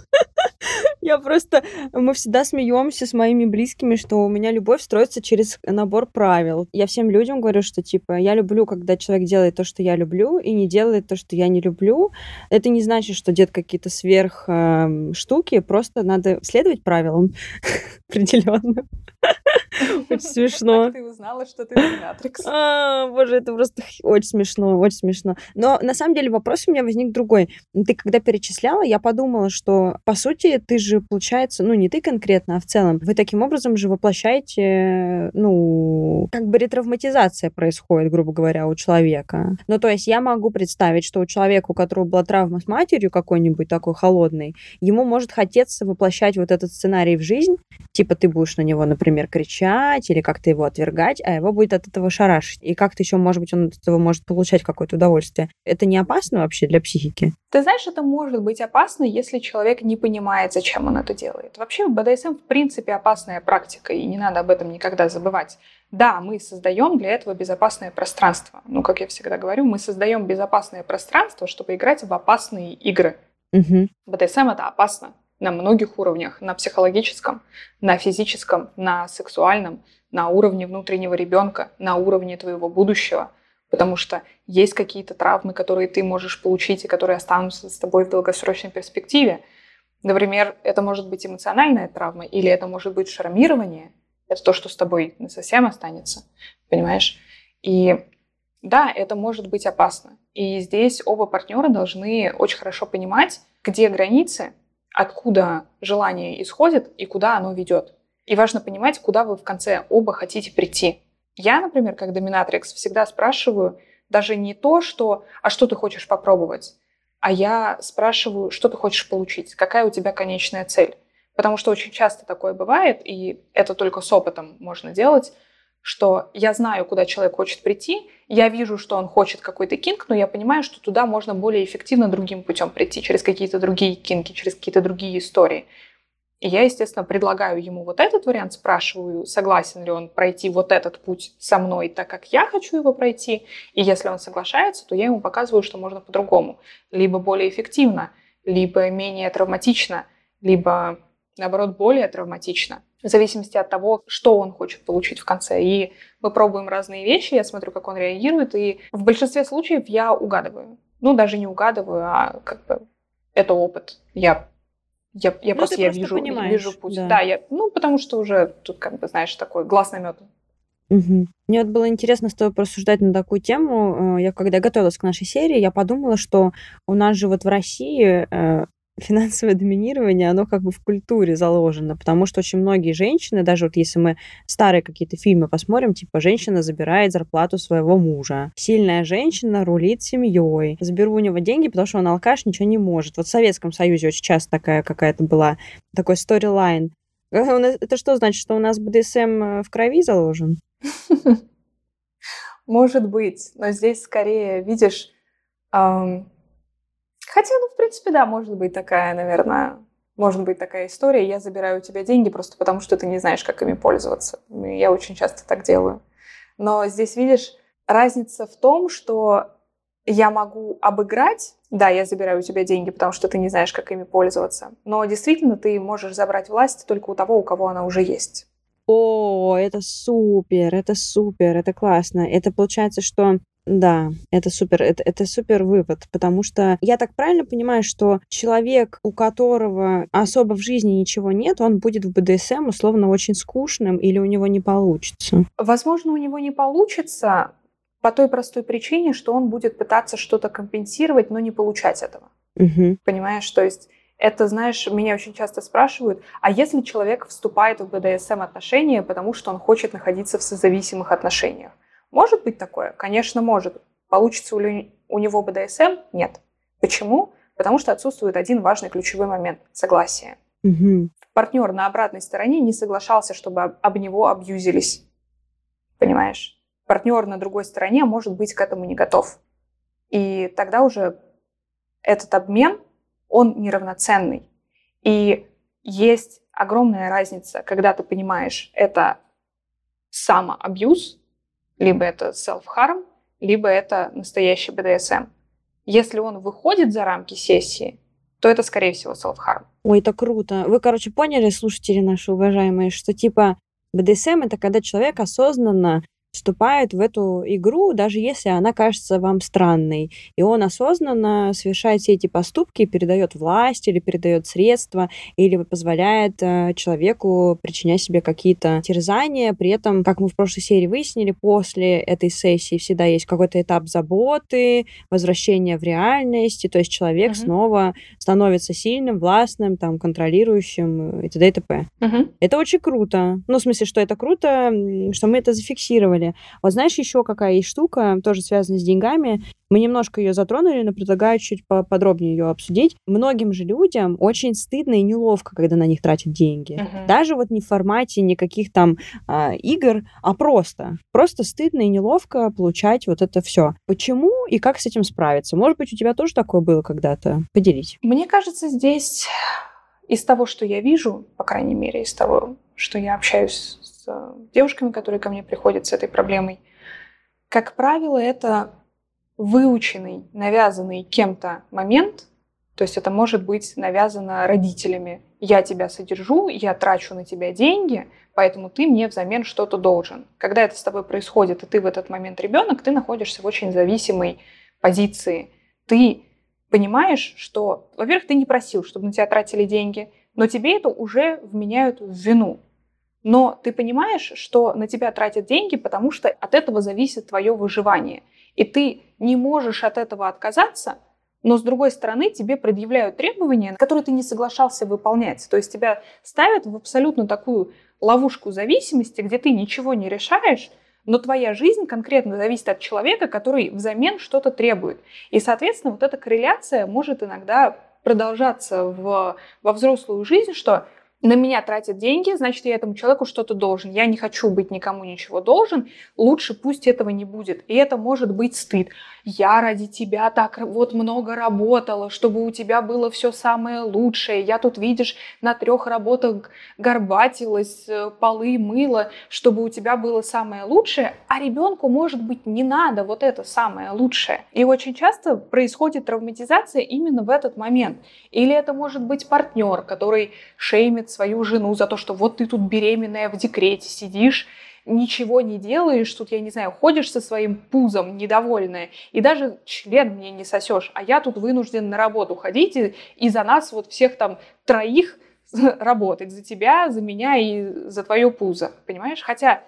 A: я просто... Мы всегда смеемся с моими близкими, что у меня любовь строится через набор правил. Я всем людям говорю, что, типа, я люблю, когда человек делает то, что я люблю, и не делает то, что я не люблю. Это не значит, что делать какие-то сверх э, штуки, просто надо следовать правилам определенно. Очень смешно.
B: Как ты узнала, что ты Матрикс?
A: А, боже, это просто очень смешно, очень смешно. Но на самом деле вопрос у меня возник другой. Ты когда перечисляла, я подумала, что по сути ты же, получается, ну не ты конкретно, а в целом, вы таким образом же воплощаете, ну, как бы ретравматизация происходит, грубо говоря, у человека. Ну, то есть я могу представить, что у человека, у которого была травма с матерью какой-нибудь такой холодной, ему может хотеться воплощать вот этот сценарий в жизнь, типа ты будешь на него, например, кричать или как-то его отвергать, а его будет от этого шарашить. И как-то еще, может быть, он от этого может получать какое-то удовольствие. Это не опасно вообще для психики?
B: Ты знаешь, это может быть опасно, если человек не понимает, зачем он это делает. Вообще, БДСМ в принципе опасная практика, и не надо об этом никогда забывать. Да, мы создаем для этого безопасное пространство. Ну, как я всегда говорю, мы создаем безопасное пространство, чтобы играть в опасные игры.
A: Угу.
B: БДСМ это опасно на многих уровнях, на психологическом, на физическом, на сексуальном, на уровне внутреннего ребенка, на уровне твоего будущего. Потому что есть какие-то травмы, которые ты можешь получить и которые останутся с тобой в долгосрочной перспективе. Например, это может быть эмоциональная травма, или это может быть шармирование. Это то, что с тобой совсем останется. Понимаешь? И да, это может быть опасно. И здесь оба партнера должны очень хорошо понимать, где границы, откуда желание исходит и куда оно ведет. И важно понимать, куда вы в конце оба хотите прийти. Я, например, как доминатрикс, всегда спрашиваю даже не то, что «а что ты хочешь попробовать?», а я спрашиваю, что ты хочешь получить, какая у тебя конечная цель. Потому что очень часто такое бывает, и это только с опытом можно делать, что я знаю, куда человек хочет прийти, я вижу, что он хочет какой-то кинг, но я понимаю, что туда можно более эффективно другим путем прийти, через какие-то другие кинки, через какие-то другие истории. И я, естественно, предлагаю ему вот этот вариант, спрашиваю, согласен ли он пройти вот этот путь со мной, так как я хочу его пройти. И если он соглашается, то я ему показываю, что можно по-другому. Либо более эффективно, либо менее травматично, либо, наоборот, более травматично в зависимости от того, что он хочет получить в конце. И мы пробуем разные вещи, я смотрю, как он реагирует, и в большинстве случаев я угадываю. Ну, даже не угадываю, а как бы это опыт. Я я, я ну, просто, я просто вижу, вижу путь. Да. да, я, ну, потому что уже тут, как бы, знаешь, такой глаз наметан.
A: Угу. Мне вот было интересно с тобой порассуждать на такую тему. Э, я когда готовилась к нашей серии, я подумала, что у нас же вот в России э, финансовое доминирование, оно как бы в культуре заложено, потому что очень многие женщины, даже вот если мы старые какие-то фильмы посмотрим, типа женщина забирает зарплату своего мужа, сильная женщина рулит семьей, заберу у него деньги, потому что он алкаш, ничего не может. Вот в Советском Союзе очень часто такая какая-то была, такой сторилайн. Это что значит, что у нас БДСМ э, в крови заложен?
B: Может быть, но здесь скорее, видишь, хотя, ну, в принципе, да, может быть такая, наверное, может быть такая история, я забираю у тебя деньги просто потому, что ты не знаешь, как ими пользоваться. Я очень часто так делаю. Но здесь, видишь, разница в том, что я могу обыграть, да, я забираю у тебя деньги, потому что ты не знаешь, как ими пользоваться, но действительно ты можешь забрать власть только у того, у кого она уже есть.
A: О, это супер, это супер, это классно. Это получается, что да, это супер, это, это супер вывод, потому что я так правильно понимаю, что человек, у которого особо в жизни ничего нет, он будет в БДСМ условно очень скучным или у него не получится?
B: Возможно, у него не получится по той простой причине, что он будет пытаться что-то компенсировать, но не получать этого.
A: Угу.
B: Понимаешь, то есть это, знаешь, меня очень часто спрашивают, а если человек вступает в БДСМ отношения, потому что он хочет находиться в созависимых отношениях? Может быть такое? Конечно, может. Получится ли у него БДСМ? Нет. Почему? Потому что отсутствует один важный ключевой момент – согласие.
A: Угу.
B: Партнер на обратной стороне не соглашался, чтобы об, него абьюзились. Понимаешь? Партнер на другой стороне может быть к этому не готов. И тогда уже этот обмен – он неравноценный. И есть огромная разница, когда ты понимаешь, это самоабьюз, либо это self-harm, либо это настоящий БДСМ. Если он выходит за рамки сессии, то это, скорее всего, self-harm.
A: Ой, это круто. Вы, короче, поняли, слушатели наши уважаемые, что типа БДСМ это когда человек осознанно вступает в эту игру, даже если она кажется вам странной. И он осознанно совершает все эти поступки, передает власть или передает средства, или позволяет э, человеку причинять себе какие-то терзания. При этом, как мы в прошлой серии выяснили, после этой сессии всегда есть какой-то этап заботы, возвращения в реальность, и то есть человек uh-huh. снова становится сильным, властным, там, контролирующим и т.д. и т.п.
B: Uh-huh.
A: Это очень круто. Ну, в смысле, что это круто, что мы это зафиксировали деле. Вот знаешь, еще какая есть штука, тоже связанная с деньгами. Мы немножко ее затронули, но предлагаю чуть подробнее ее обсудить. Многим же людям очень стыдно и неловко, когда на них тратят деньги.
B: Uh-huh.
A: Даже вот не в формате никаких там а, игр, а просто. Просто стыдно и неловко получать вот это все. Почему и как с этим справиться? Может быть, у тебя тоже такое было когда-то? Поделись.
B: Мне кажется, здесь из того, что я вижу, по крайней мере, из того, что я общаюсь с девушками, которые ко мне приходят с этой проблемой. Как правило, это выученный, навязанный кем-то момент, то есть это может быть навязано родителями. Я тебя содержу, я трачу на тебя деньги, поэтому ты мне взамен что-то должен. Когда это с тобой происходит, и ты в этот момент ребенок, ты находишься в очень зависимой позиции. Ты понимаешь, что, во-первых, ты не просил, чтобы на тебя тратили деньги, но тебе это уже вменяют в вину но ты понимаешь, что на тебя тратят деньги, потому что от этого зависит твое выживание. И ты не можешь от этого отказаться, но с другой стороны тебе предъявляют требования, которые ты не соглашался выполнять. То есть тебя ставят в абсолютно такую ловушку зависимости, где ты ничего не решаешь, но твоя жизнь конкретно зависит от человека, который взамен что-то требует. И, соответственно, вот эта корреляция может иногда продолжаться в, во взрослую жизнь, что на меня тратят деньги, значит, я этому человеку что-то должен. Я не хочу быть никому ничего должен, лучше пусть этого не будет. И это может быть стыд. Я ради тебя так вот много работала, чтобы у тебя было все самое лучшее. Я тут, видишь, на трех работах горбатилась, э, полы мыла, чтобы у тебя было самое лучшее, а ребенку, может быть, не надо вот это самое лучшее. И очень часто происходит травматизация именно в этот момент. Или это может быть партнер, который шеймит свою жену за то, что вот ты тут беременная в декрете сидишь, ничего не делаешь, тут, я не знаю, ходишь со своим пузом недовольная, и даже член мне не сосешь, а я тут вынужден на работу ходить и, и за нас вот всех там троих работать, за тебя, за меня и за твое пузо, понимаешь? Хотя,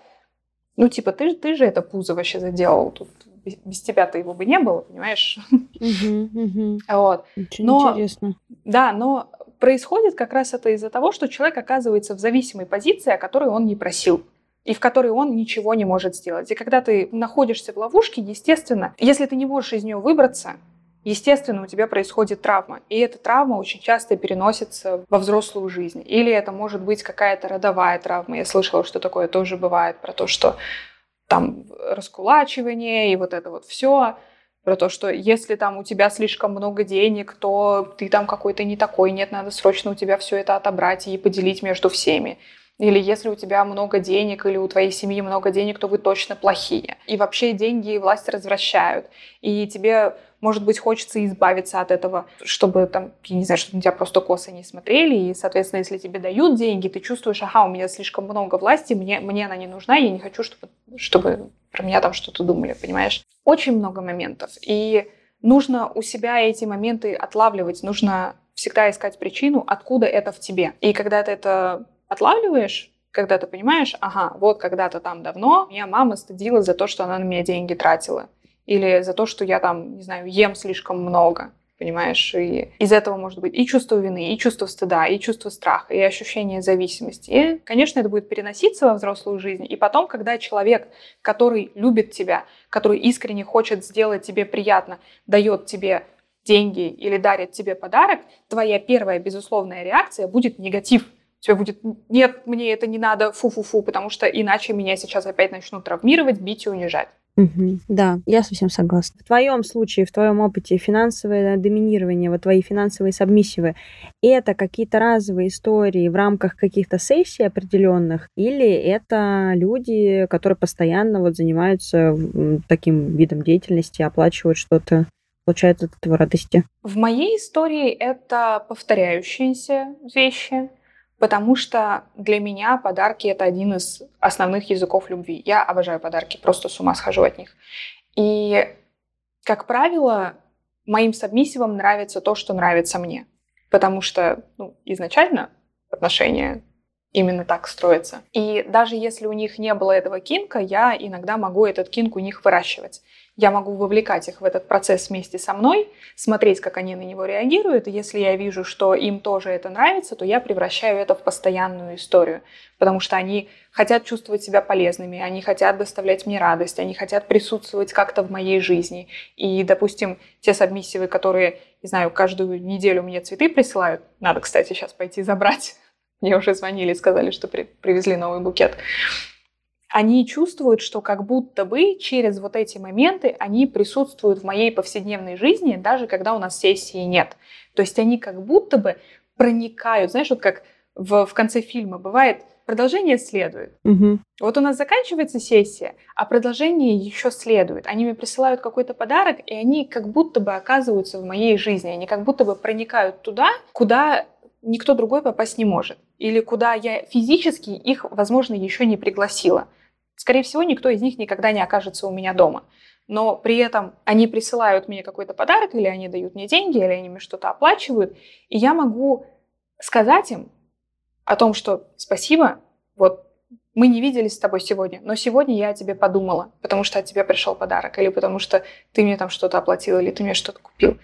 B: ну, типа, ты, ты же это пузо вообще заделал тут. без, без тебя-то его бы не было, понимаешь?
A: Угу, угу.
B: Вот.
A: Очень
B: Но-
A: интересно.
B: Да, но происходит как раз это из-за того, что человек оказывается в зависимой позиции, о которой он не просил и в которой он ничего не может сделать. И когда ты находишься в ловушке, естественно, если ты не можешь из нее выбраться, естественно, у тебя происходит травма. И эта травма очень часто переносится во взрослую жизнь. Или это может быть какая-то родовая травма. Я слышала, что такое тоже бывает, про то, что там раскулачивание и вот это вот все про то, что если там у тебя слишком много денег, то ты там какой-то не такой, нет, надо срочно у тебя все это отобрать и поделить между всеми. Или если у тебя много денег, или у твоей семьи много денег, то вы точно плохие. И вообще деньги и власть развращают. И тебе, может быть, хочется избавиться от этого, чтобы там, я не знаю, чтобы на тебя просто косо не смотрели. И, соответственно, если тебе дают деньги, ты чувствуешь, ага, у меня слишком много власти, мне, мне она не нужна, я не хочу, чтобы, чтобы про меня там что-то думали, понимаешь? Очень много моментов. И нужно у себя эти моменты отлавливать, нужно всегда искать причину, откуда это в тебе. И когда ты это отлавливаешь, когда ты понимаешь, ага, вот когда-то там давно меня мама стыдила за то, что она на меня деньги тратила. Или за то, что я там, не знаю, ем слишком много. Понимаешь? И из этого может быть и чувство вины, и чувство стыда, и чувство страха, и ощущение зависимости. И, конечно, это будет переноситься во взрослую жизнь. И потом, когда человек, который любит тебя, который искренне хочет сделать тебе приятно, дает тебе деньги или дарит тебе подарок, твоя первая безусловная реакция будет негатив тебя будет «нет, мне это не надо, фу-фу-фу», потому что иначе меня сейчас опять начнут травмировать, бить и унижать.
A: Мгм. Да, я совсем согласна. В твоем случае, в твоем опыте финансовое доминирование, вот твои финансовые сабмиссивы, это какие-то разовые истории в рамках каких-то сессий определенных, или это люди, которые постоянно вот занимаются таким видом деятельности, оплачивают что-то, получают от этого радости?
B: В моей истории это повторяющиеся вещи, потому что для меня подарки это один из основных языков любви. Я обожаю подарки, просто с ума схожу от них. И, как правило, моим сабмиссивам нравится то, что нравится мне, потому что ну, изначально отношения именно так строятся. И даже если у них не было этого кинка, я иногда могу этот кинк у них выращивать. Я могу вовлекать их в этот процесс вместе со мной, смотреть, как они на него реагируют. И если я вижу, что им тоже это нравится, то я превращаю это в постоянную историю. Потому что они хотят чувствовать себя полезными, они хотят доставлять мне радость, они хотят присутствовать как-то в моей жизни. И, допустим, те сабмиссивы, которые, не знаю, каждую неделю мне цветы присылают, надо, кстати, сейчас пойти забрать. Мне уже звонили и сказали, что при- привезли новый букет они чувствуют, что как будто бы через вот эти моменты они присутствуют в моей повседневной жизни, даже когда у нас сессии нет. То есть они как будто бы проникают, знаешь, вот как в, в конце фильма бывает, продолжение следует.
A: Мгм.
B: Вот у нас заканчивается сессия, а продолжение еще следует. Они мне присылают какой-то подарок, и они как будто бы оказываются в моей жизни. Они как будто бы проникают туда, куда никто другой попасть не может. Или куда я физически их, возможно, еще не пригласила. Скорее всего, никто из них никогда не окажется у меня дома. Но при этом они присылают мне какой-то подарок, или они дают мне деньги, или они мне что-то оплачивают, и я могу сказать им о том, что спасибо, вот мы не виделись с тобой сегодня, но сегодня я о тебе подумала, потому что от тебя пришел подарок, или потому что ты мне там что-то оплатил, или ты мне что-то купил.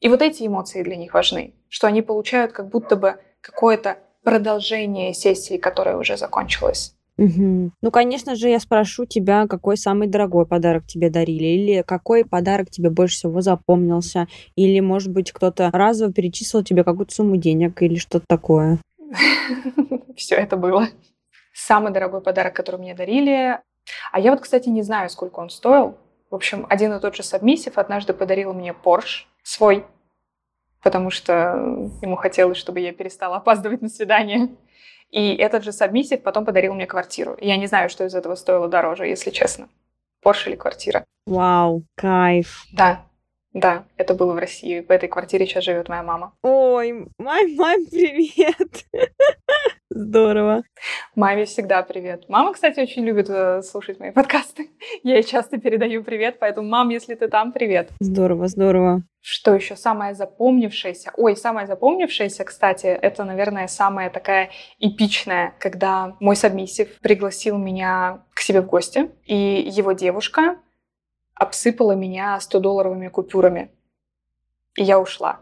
B: И вот эти эмоции для них важны, что они получают как будто бы какое-то продолжение сессии, которая уже закончилась.
A: Мгм. Ну, конечно же, я спрошу тебя, какой самый дорогой подарок тебе дарили, или какой подарок тебе больше всего запомнился, или, может быть, кто-то разово перечислил тебе какую-то сумму денег или что-то такое.
B: Все это было. Самый дорогой подарок, который мне дарили. А я вот, кстати, не знаю, сколько он стоил. В общем, один и тот же сабмиссив однажды подарил мне Porsche свой, потому что ему хотелось, чтобы я перестала опаздывать на свидание. И этот же сабмиссив потом подарил мне квартиру. Я не знаю, что из этого стоило дороже, если честно. Porsche или квартира.
A: Вау, кайф.
B: Да, да, это было в России. В этой квартире сейчас живет моя мама.
A: Ой, мам, мам, привет. Здорово.
B: Маме всегда привет. Мама, кстати, очень любит э, слушать мои подкасты. Я ей часто передаю привет, поэтому, мам, если ты там, привет.
A: Здорово, здорово.
B: Что еще самое запомнившееся? Ой, самое запомнившееся, кстати, это, наверное, самая такая эпичная, когда мой сабмиссив пригласил меня к себе в гости, и его девушка, обсыпала меня 100-долларовыми купюрами. И я ушла.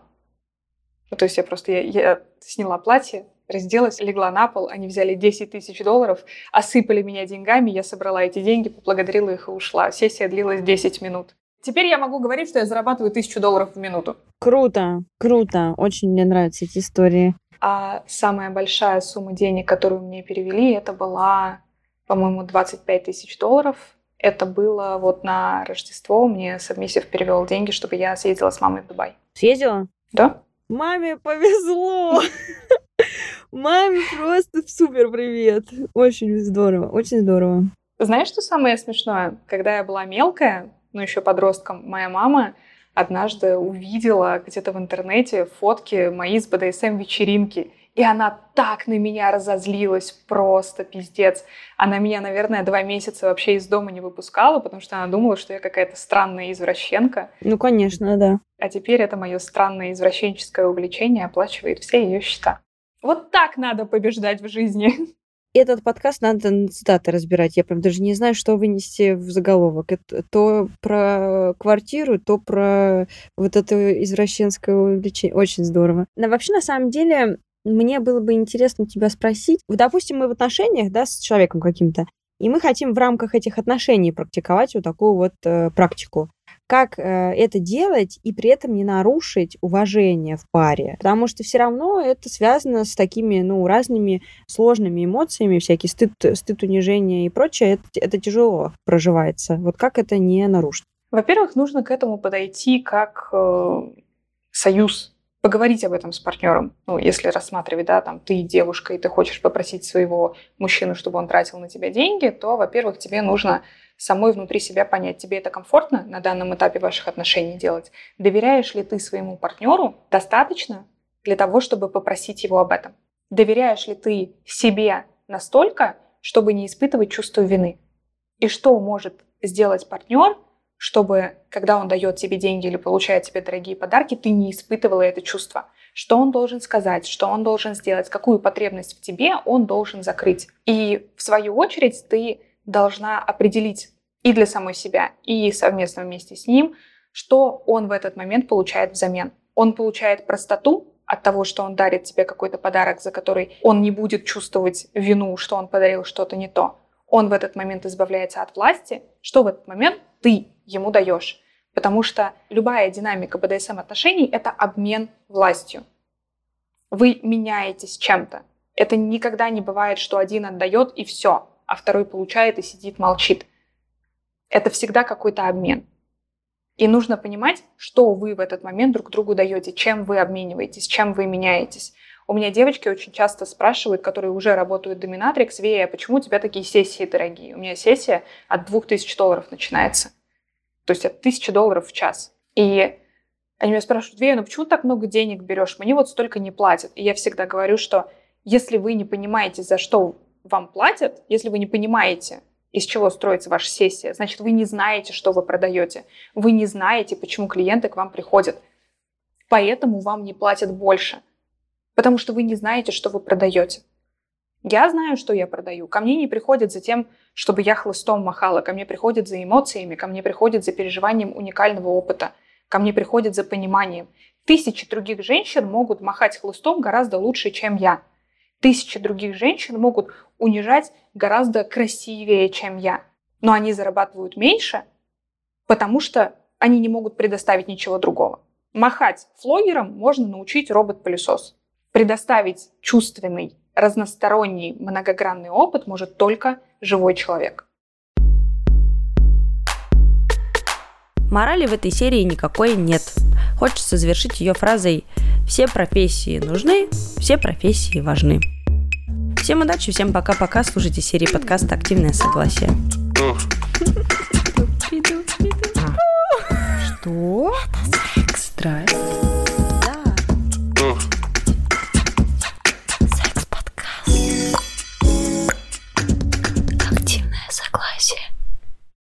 B: Ну, то есть я просто я, я сняла платье, разделась, легла на пол, они взяли 10 тысяч долларов, осыпали меня деньгами, я собрала эти деньги, поблагодарила их и ушла. Сессия длилась 10 минут. Теперь я могу говорить, что я зарабатываю тысячу долларов в минуту.
A: Круто, круто. Очень мне нравятся эти истории.
B: А самая большая сумма денег, которую мне перевели, это была, по-моему, 25 тысяч долларов. Это было вот на Рождество. Мне Сабмиссив перевел деньги, чтобы я съездила с мамой в Дубай.
A: Съездила?
B: Да.
A: Маме повезло. Маме просто супер привет. Очень здорово, очень здорово.
B: Знаешь, что самое смешное? Когда я была мелкая, ну еще подростком, моя мама однажды увидела где-то в интернете фотки мои с БДСМ-вечеринки. И она так на меня разозлилась, просто пиздец. Она меня, наверное, два месяца вообще из дома не выпускала, потому что она думала, что я какая-то странная извращенка.
A: Ну, конечно, да.
B: А теперь это мое странное извращенческое увлечение оплачивает все ее счета. Вот так надо побеждать в жизни.
A: Этот подкаст надо на цитаты разбирать. Я прям даже не знаю, что вынести в заголовок. Это то про квартиру, то про вот это извращенское увлечение. Очень здорово. Но вообще, на самом деле, мне было бы интересно тебя спросить. Допустим, мы в отношениях, да, с человеком каким-то, и мы хотим в рамках этих отношений практиковать вот такую вот э, практику. Как э, это делать и при этом не нарушить уважение в паре? Потому что все равно это связано с такими, ну, разными сложными эмоциями, всякие стыд, стыд унижение и прочее. Это, это тяжело проживается. Вот как это не нарушить?
B: Во-первых, нужно к этому подойти как э, союз поговорить об этом с партнером. Ну, если рассматривать, да, там, ты девушка, и ты хочешь попросить своего мужчину, чтобы он тратил на тебя деньги, то, во-первых, тебе нужно самой внутри себя понять, тебе это комфортно на данном этапе ваших отношений делать. Доверяешь ли ты своему партнеру достаточно для того, чтобы попросить его об этом? Доверяешь ли ты себе настолько, чтобы не испытывать чувство вины? И что может сделать партнер, чтобы, когда он дает тебе деньги или получает тебе дорогие подарки, ты не испытывала это чувство. Что он должен сказать, что он должен сделать, какую потребность в тебе он должен закрыть. И в свою очередь ты должна определить и для самой себя, и совместно вместе с ним, что он в этот момент получает взамен. Он получает простоту от того, что он дарит тебе какой-то подарок, за который он не будет чувствовать вину, что он подарил что-то не то. Он в этот момент избавляется от власти. Что в этот момент ты ему даешь. Потому что любая динамика БДСМ отношений – это обмен властью. Вы меняетесь чем-то. Это никогда не бывает, что один отдает и все, а второй получает и сидит, молчит. Это всегда какой-то обмен. И нужно понимать, что вы в этот момент друг другу даете, чем вы обмениваетесь, чем вы меняетесь. У меня девочки очень часто спрашивают, которые уже работают доминатрикс, Вея, почему у тебя такие сессии дорогие? У меня сессия от 2000 долларов начинается. То есть это тысяча долларов в час. И они меня спрашивают, Вея, ну почему так много денег берешь? Мне вот столько не платят. И я всегда говорю, что если вы не понимаете, за что вам платят, если вы не понимаете, из чего строится ваша сессия, значит, вы не знаете, что вы продаете. Вы не знаете, почему клиенты к вам приходят. Поэтому вам не платят больше. Потому что вы не знаете, что вы продаете. Я знаю, что я продаю. Ко мне не приходят за тем, чтобы я хлыстом махала. Ко мне приходят за эмоциями, ко мне приходят за переживанием уникального опыта. Ко мне приходят за пониманием. Тысячи других женщин могут махать хлыстом гораздо лучше, чем я. Тысячи других женщин могут унижать гораздо красивее, чем я. Но они зарабатывают меньше, потому что они не могут предоставить ничего другого. Махать флогером можно научить робот-пылесос. Предоставить чувственный, разносторонний, многогранный опыт может только живой человек.
A: Морали в этой серии никакой нет. Хочется завершить ее фразой «Все профессии нужны, все профессии важны». Всем удачи, всем пока-пока. Слушайте серии подкаста «Активное согласие». Что? Страсть.